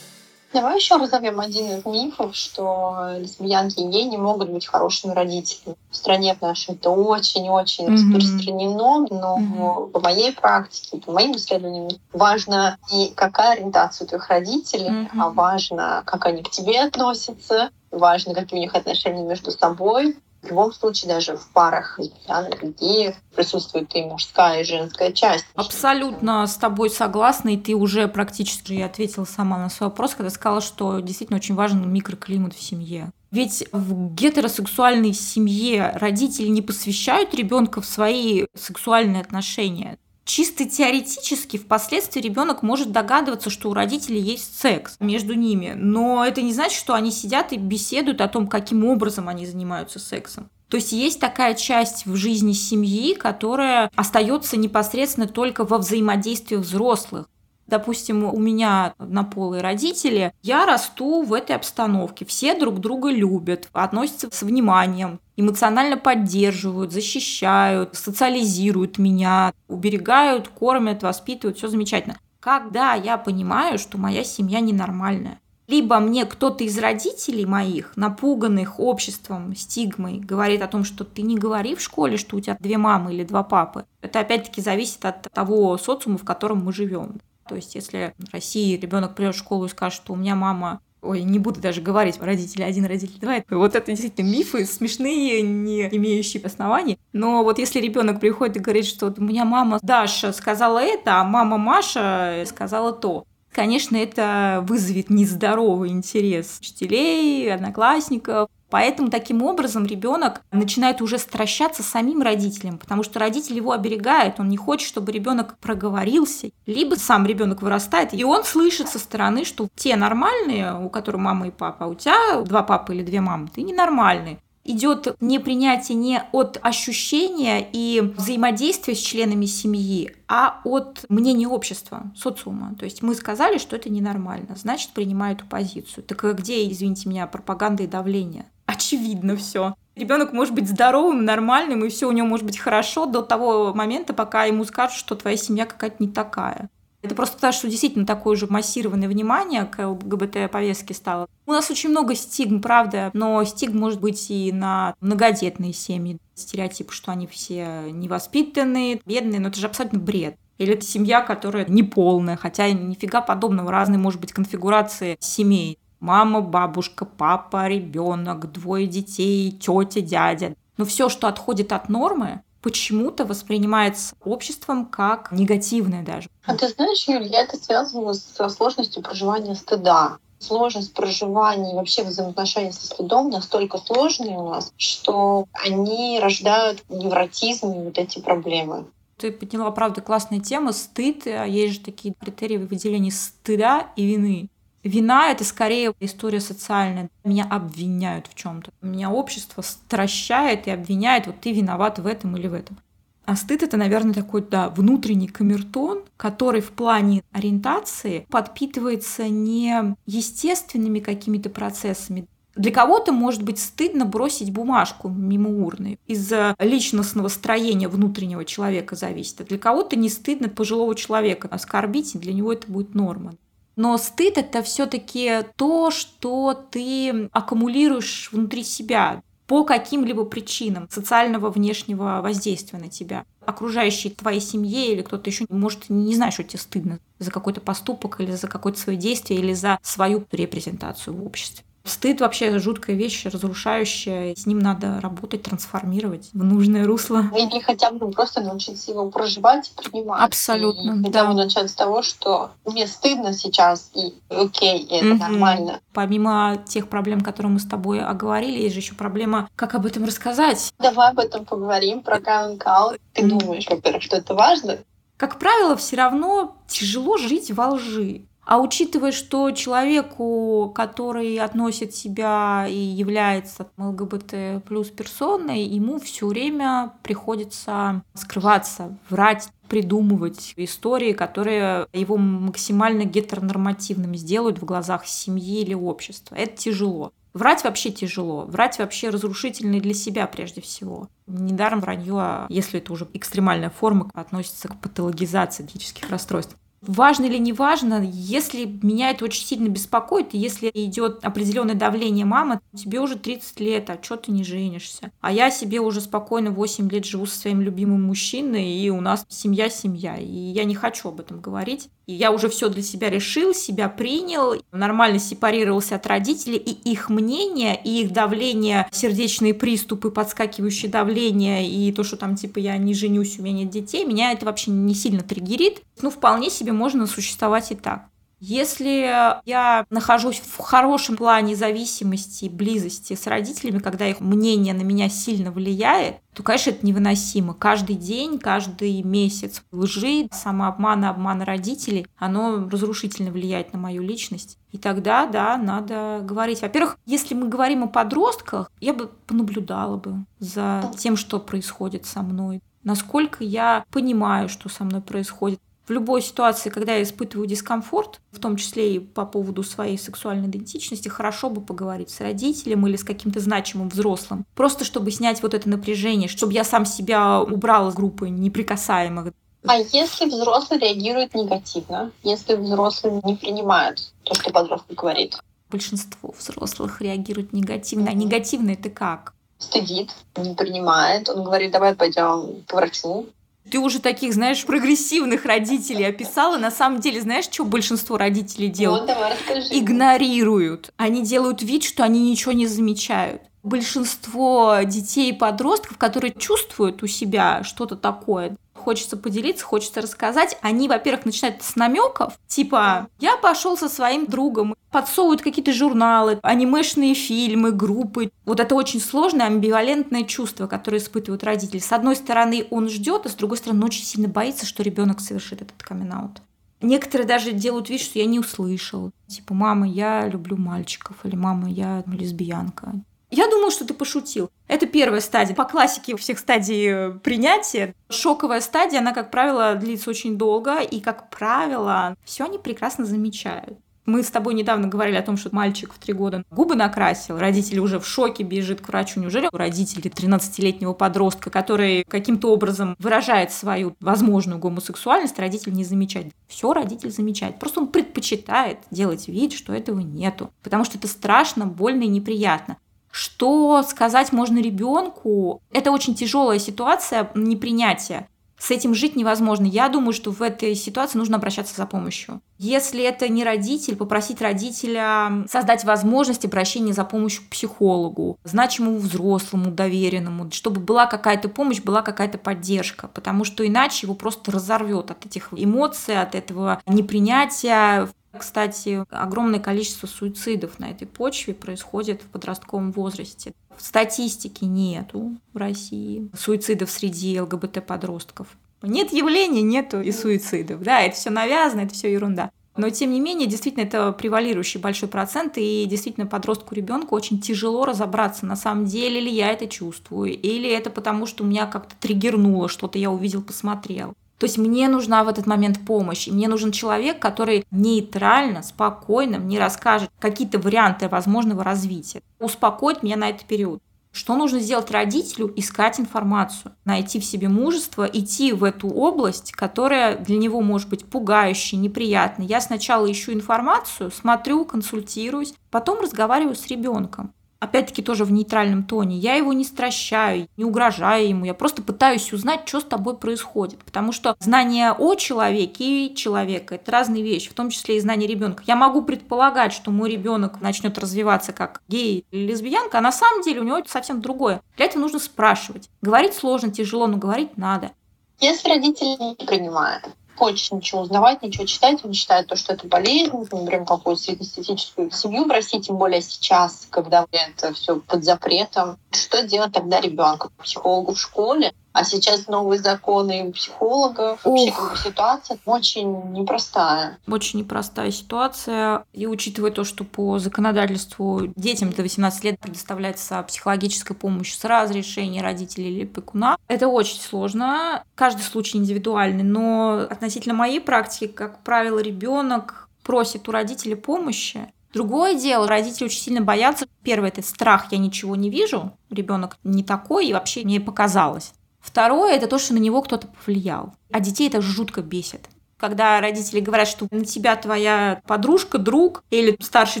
Давай еще разовьем один из мифов, что лесбиянки и геи не могут быть хорошими родителями. В стране в нашей это очень-очень mm-hmm. распространено, но mm-hmm. по моей практике, по моим исследованиям, важно не какая ориентация у твоих родителей, mm-hmm. а важно, как они к тебе относятся, важно, какие у них отношения между собой, в любом случае, даже в парах лесбиянок и геев присутствует и мужская, и женская часть. Абсолютно с тобой согласна, и ты уже практически ответила сама на свой вопрос, когда сказала, что действительно очень важен микроклимат в семье. Ведь в гетеросексуальной семье родители не посвящают ребенка в свои сексуальные отношения чисто теоретически впоследствии ребенок может догадываться, что у родителей есть секс между ними, но это не значит, что они сидят и беседуют о том, каким образом они занимаются сексом. То есть есть такая часть в жизни семьи, которая остается непосредственно только во взаимодействии взрослых. допустим, у меня однополые родители, я расту в этой обстановке. Все друг друга любят, относятся с вниманием, эмоционально поддерживают, защищают, социализируют меня, уберегают, кормят, воспитывают, все замечательно. Когда я понимаю, что моя семья ненормальная, либо мне кто-то из родителей моих, напуганных обществом, стигмой, говорит о том, что ты не говори в школе, что у тебя две мамы или два папы. Это опять-таки зависит от того социума, в котором мы живем. То есть, если в России ребенок придет в школу и скажет, что у меня мама Ой, не буду даже говорить родители один, родители два. Вот это действительно мифы смешные, не имеющие оснований. Но вот если ребенок приходит и говорит, что у меня мама Даша сказала это, а мама Маша сказала то, конечно, это вызовет нездоровый интерес учителей, одноклассников. Поэтому таким образом ребенок начинает уже стращаться самим родителям, потому что родитель его оберегает, он не хочет, чтобы ребенок проговорился. Либо сам ребенок вырастает, и он слышит со стороны, что те нормальные, у которых мама и папа, а у тебя два папы или две мамы, ты ненормальный идет непринятие не от ощущения и взаимодействия с членами семьи, а от мнения общества, социума. То есть мы сказали, что это ненормально, значит, принимают эту позицию. Так где, извините меня, пропаганда и давление? Очевидно все. Ребенок может быть здоровым, нормальным, и все у него может быть хорошо до того момента, пока ему скажут, что твоя семья какая-то не такая. Это просто потому, что действительно такое же массированное внимание к ЛГБТ-повестке стало. У нас очень много стигм, правда, но стигм может быть и на многодетные семьи. Стереотип, что они все невоспитанные, бедные, но это же абсолютно бред. Или это семья, которая неполная, хотя нифига подобного, разные, может быть, конфигурации семей. Мама, бабушка, папа, ребенок, двое детей, тетя, дядя. Но все, что отходит от нормы, почему-то воспринимается обществом как негативное даже. А ты знаешь, Юль, я это связываю со сложностью проживания стыда сложность проживания и вообще взаимоотношения со стыдом настолько сложные у нас, что они рождают невротизм и вот эти проблемы. Ты подняла, правда, классная тема. Стыд. А есть же такие критерии выделения стыда и вины. Вина — это скорее история социальная. Меня обвиняют в чем то Меня общество стращает и обвиняет, вот ты виноват в этом или в этом. А стыд — это, наверное, такой, да, внутренний камертон, который в плане ориентации подпитывается не естественными какими-то процессами. Для кого-то может быть стыдно бросить бумажку мимо урны. Из-за личностного строения внутреннего человека зависит. А для кого-то не стыдно пожилого человека оскорбить, и для него это будет норма. Но стыд это все-таки то, что ты аккумулируешь внутри себя по каким-либо причинам социального внешнего воздействия на тебя. Окружающие твоей семье или кто-то еще может не знать, что тебе стыдно за какой-то поступок или за какое-то свое действие или за свою репрезентацию в обществе. Стыд вообще жуткая вещь, разрушающая. С ним надо работать, трансформировать в нужное русло. Или хотя бы просто научиться его проживать и принимать. Абсолютно, и хотя бы начать с того, что мне стыдно сейчас, и окей, и это угу. нормально. Помимо тех проблем, которые мы с тобой оговорили, есть же еще проблема, как об этом рассказать. Давай об этом поговорим, про каминг Ты думаешь, во-первых, что это важно? Как правило, все равно тяжело жить во лжи. А учитывая, что человеку, который относит себя и является ЛГБТ плюс персоной, ему все время приходится скрываться, врать, придумывать истории, которые его максимально гетеронормативным сделают в глазах семьи или общества. Это тяжело. Врать вообще тяжело. Врать вообще разрушительно для себя прежде всего. Недаром вранье, а если это уже экстремальная форма, относится к патологизации психических расстройств важно или не важно, если меня это очень сильно беспокоит, и если идет определенное давление мамы, тебе уже 30 лет, а что ты не женишься? А я себе уже спокойно 8 лет живу со своим любимым мужчиной, и у нас семья-семья, и я не хочу об этом говорить. И я уже все для себя решил, себя принял, нормально сепарировался от родителей, и их мнение, и их давление, сердечные приступы, подскакивающее давление, и то, что там типа я не женюсь, у меня нет детей, меня это вообще не сильно триггерит. Ну, вполне себе можно существовать и так. Если я нахожусь в хорошем плане зависимости, близости с родителями, когда их мнение на меня сильно влияет, то, конечно, это невыносимо. Каждый день, каждый месяц лжи, самообмана, обмана родителей, оно разрушительно влияет на мою личность. И тогда, да, надо говорить. Во-первых, если мы говорим о подростках, я бы понаблюдала бы за тем, что происходит со мной. Насколько я понимаю, что со мной происходит В любой ситуации, когда я испытываю дискомфорт, в том числе и по поводу своей сексуальной идентичности, хорошо бы поговорить с родителем или с каким-то значимым взрослым. Просто чтобы снять вот это напряжение, чтобы я сам себя убрал из группы неприкасаемых. А если взрослый реагирует негативно, если взрослый не принимает то, что подросток говорит? Большинство взрослых реагируют негативно. А негативно это как? Стыдит, не принимает. Он говорит, давай пойдем к врачу. Ты уже таких, знаешь, прогрессивных родителей описала. На самом деле, знаешь, что большинство родителей делают? Вот, давай расскажи. Игнорируют. Они делают вид, что они ничего не замечают. Большинство детей и подростков, которые чувствуют у себя что-то такое, хочется поделиться, хочется рассказать, они, во-первых, начинают с намеков, типа «я пошел со своим другом», подсовывают какие-то журналы, анимешные фильмы, группы. Вот это очень сложное амбивалентное чувство, которое испытывают родители. С одной стороны, он ждет, а с другой стороны, очень сильно боится, что ребенок совершит этот камин -аут. Некоторые даже делают вид, что я не услышал. Типа, мама, я люблю мальчиков, или мама, я лесбиянка. Я думал, что ты пошутил. Это первая стадия. По классике всех стадий э, принятия. Шоковая стадия, она, как правило, длится очень долго, и, как правило, все они прекрасно замечают. Мы с тобой недавно говорили о том, что мальчик в три года губы накрасил, родители уже в шоке, бежит к врачу. Неужели у родителей 13-летнего подростка, который каким-то образом выражает свою возможную гомосексуальность, родитель не замечает? Все родитель замечает. Просто он предпочитает делать вид, что этого нету. Потому что это страшно, больно и неприятно. Что сказать можно ребенку? Это очень тяжелая ситуация непринятия. С этим жить невозможно. Я думаю, что в этой ситуации нужно обращаться за помощью. Если это не родитель, попросить родителя создать возможность обращения за помощью к психологу, значимому взрослому, доверенному, чтобы была какая-то помощь, была какая-то поддержка, потому что иначе его просто разорвет от этих эмоций, от этого непринятия. Кстати, огромное количество суицидов на этой почве происходит в подростковом возрасте. Статистики нету в России суицидов среди ЛГБТ-подростков. Нет явления, нету и суицидов. Да, это все навязано, это все ерунда. Но, тем не менее, действительно, это превалирующий большой процент, и действительно подростку ребенку очень тяжело разобраться, на самом деле ли я это чувствую, или это потому, что меня как-то триггернуло, что-то я увидел, посмотрел. То есть мне нужна в этот момент помощь, и мне нужен человек, который нейтрально, спокойно мне расскажет какие-то варианты возможного развития, успокоит меня на этот период. Что нужно сделать родителю? Искать информацию, найти в себе мужество, идти в эту область, которая для него может быть пугающей, неприятной. Я сначала ищу информацию, смотрю, консультируюсь, потом разговариваю с ребенком опять-таки тоже в нейтральном тоне. Я его не стращаю, не угрожаю ему, я просто пытаюсь узнать, что с тобой происходит. Потому что знание о человеке и человека – это разные вещи, в том числе и знание ребенка. Я могу предполагать, что мой ребенок начнет развиваться как гей или лесбиянка, а на самом деле у него это совсем другое. Для этого нужно спрашивать. Говорить сложно, тяжело, но говорить надо. Если родители не принимают, хочет ничего узнавать, ничего читать. Он считает то, что это болезнь, например, какую-то среднестатистическую семью в России, тем более сейчас, когда это все под запретом. Что делать тогда ребенку? Психологу в школе? А сейчас новые законы психологов. Вообще как бы ситуация очень непростая. Очень непростая ситуация. И учитывая то, что по законодательству детям до 18 лет предоставляется психологическая помощь с разрешения родителей или пекуна, это очень сложно. Каждый случай индивидуальный, но относительно моей практики, как правило, ребенок просит у родителей помощи, Другое дело, родители очень сильно боятся. Первое – это страх, я ничего не вижу, ребенок не такой, и вообще мне показалось. Второе – это то, что на него кто-то повлиял. А детей это жутко бесит. Когда родители говорят, что на тебя твоя подружка, друг или старший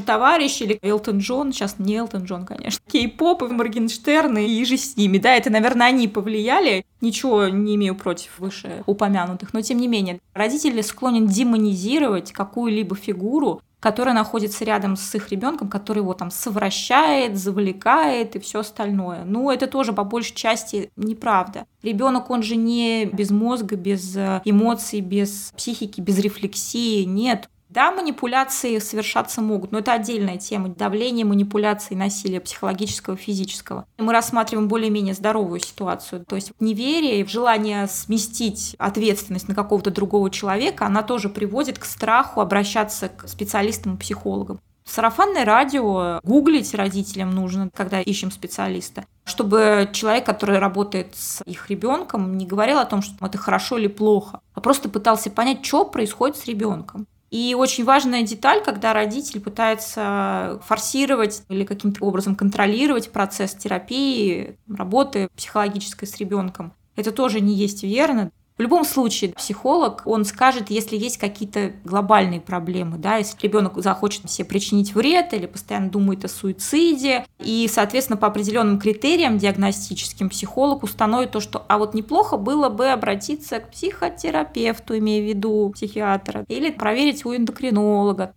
товарищ, или Элтон Джон, сейчас не Элтон Джон, конечно, кей-поп и Моргенштерн и же с ними, да, это, наверное, они повлияли, ничего не имею против выше упомянутых, но тем не менее, родители склонен демонизировать какую-либо фигуру, которая находится рядом с их ребенком, который его там совращает, завлекает и все остальное. Ну, это тоже по большей части неправда. Ребенок, он же не без мозга, без э, эмоций, без психики, без рефлексии. Нет, да, манипуляции совершаться могут, но это отдельная тема. Давление, манипуляции, насилие психологического, физического. Мы рассматриваем более-менее здоровую ситуацию. То есть неверие, желание сместить ответственность на какого-то другого человека, она тоже приводит к страху обращаться к специалистам и психологам. Сарафанное радио гуглить родителям нужно, когда ищем специалиста, чтобы человек, который работает с их ребенком, не говорил о том, что это хорошо или плохо, а просто пытался понять, что происходит с ребенком. И очень важная деталь, когда родитель пытается форсировать или каким-то образом контролировать процесс терапии, работы психологической с ребенком. Это тоже не есть верно. В любом случае, психолог, он скажет, если есть какие-то глобальные проблемы, да, если ребенок захочет себе причинить вред или постоянно думает о суициде, и, соответственно, по определенным критериям диагностическим психолог установит то, что, а вот неплохо было бы обратиться к психотерапевту, имея в виду психиатра, или проверить у эндокринолога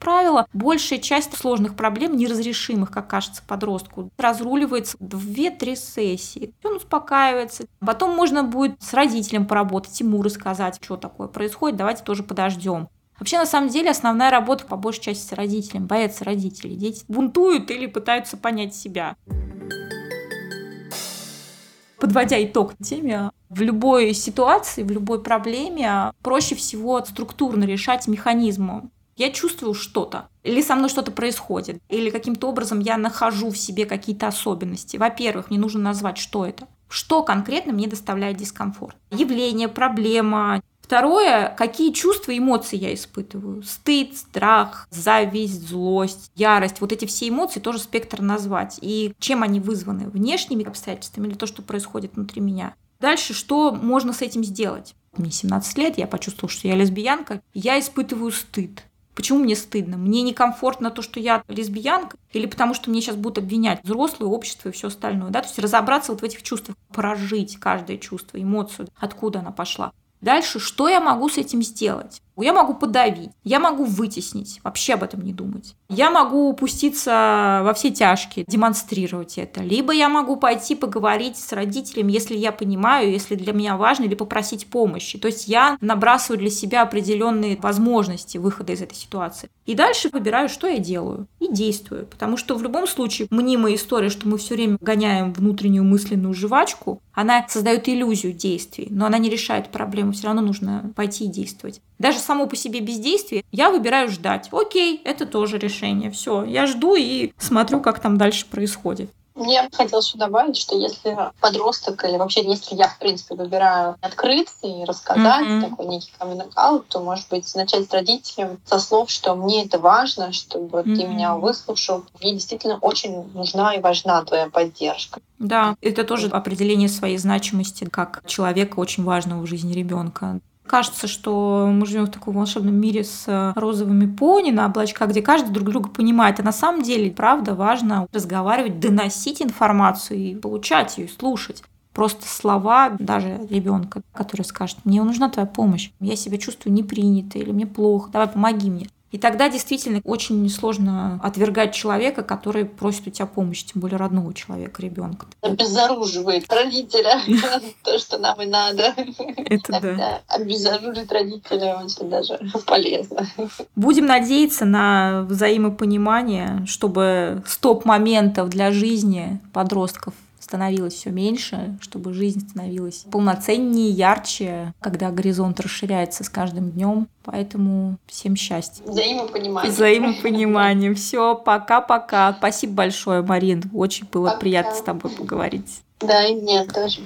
правило, большая часть сложных проблем, неразрешимых, как кажется подростку, разруливается в 2-3 сессии. Он успокаивается. Потом можно будет с родителем поработать, ему рассказать, что такое происходит, давайте тоже подождем. Вообще, на самом деле, основная работа по большей части с родителями. Боятся родителей. Дети бунтуют или пытаются понять себя. Подводя итог теме, в любой ситуации, в любой проблеме проще всего структурно решать механизмом я чувствую что-то, или со мной что-то происходит, или каким-то образом я нахожу в себе какие-то особенности. Во-первых, мне нужно назвать, что это. Что конкретно мне доставляет дискомфорт? Явление, проблема. Второе, какие чувства и эмоции я испытываю. Стыд, страх, зависть, злость, ярость. Вот эти все эмоции тоже спектр назвать. И чем они вызваны? Внешними обстоятельствами или то, что происходит внутри меня? Дальше, что можно с этим сделать? Мне 17 лет, я почувствовала, что я лесбиянка. Я испытываю стыд. Почему мне стыдно? Мне некомфортно то, что я лесбиянка, или потому что мне сейчас будут обвинять взрослое общество и все остальное. Да? То есть разобраться вот в этих чувствах, прожить каждое чувство, эмоцию, откуда она пошла. Дальше, что я могу с этим сделать? Я могу подавить, я могу вытеснить, вообще об этом не думать. Я могу упуститься во все тяжкие, демонстрировать это. Либо я могу пойти поговорить с родителем, если я понимаю, если для меня важно, или попросить помощи. То есть я набрасываю для себя определенные возможности выхода из этой ситуации. И дальше выбираю, что я делаю. И действую. Потому что в любом случае мнимая история, что мы все время гоняем внутреннюю мысленную жвачку, она создает иллюзию действий, но она не решает проблему. Все равно нужно пойти и действовать. Даже само по себе бездействие, я выбираю ждать. Окей, это тоже решение. Все, я жду и смотрю, как там дальше происходит. Мне хотелось еще добавить, что если подросток или вообще если я, в принципе, выбираю открыться и рассказать mm-hmm. такой некий камин то, может быть, начать с родителем со слов, что мне это важно, чтобы mm-hmm. ты меня выслушал. Мне действительно очень нужна и важна твоя поддержка. Да, это тоже определение своей значимости как человека очень важного в жизни ребенка кажется, что мы живем в таком волшебном мире с э, розовыми пони на облачках, где каждый друг друга понимает. А на самом деле, правда, важно разговаривать, доносить информацию и получать ее, слушать. Просто слова даже ребенка, который скажет, мне нужна твоя помощь, я себя чувствую непринятой или мне плохо, давай помоги мне. И тогда действительно очень сложно отвергать человека, который просит у тебя помощи, тем более родного человека, ребенка. Обезоруживает родителя, то, что нам и надо. Это да. Обезоружить родителя очень даже полезно. Будем надеяться на взаимопонимание, чтобы стоп-моментов для жизни подростков становилось все меньше, чтобы жизнь становилась полноценнее, ярче, когда горизонт расширяется с каждым днем. Поэтому всем счастья. Взаимопонимание. Взаимопонимание. Все, пока-пока. Спасибо большое, Марин. Очень было пока. приятно с тобой поговорить. Да, и мне тоже.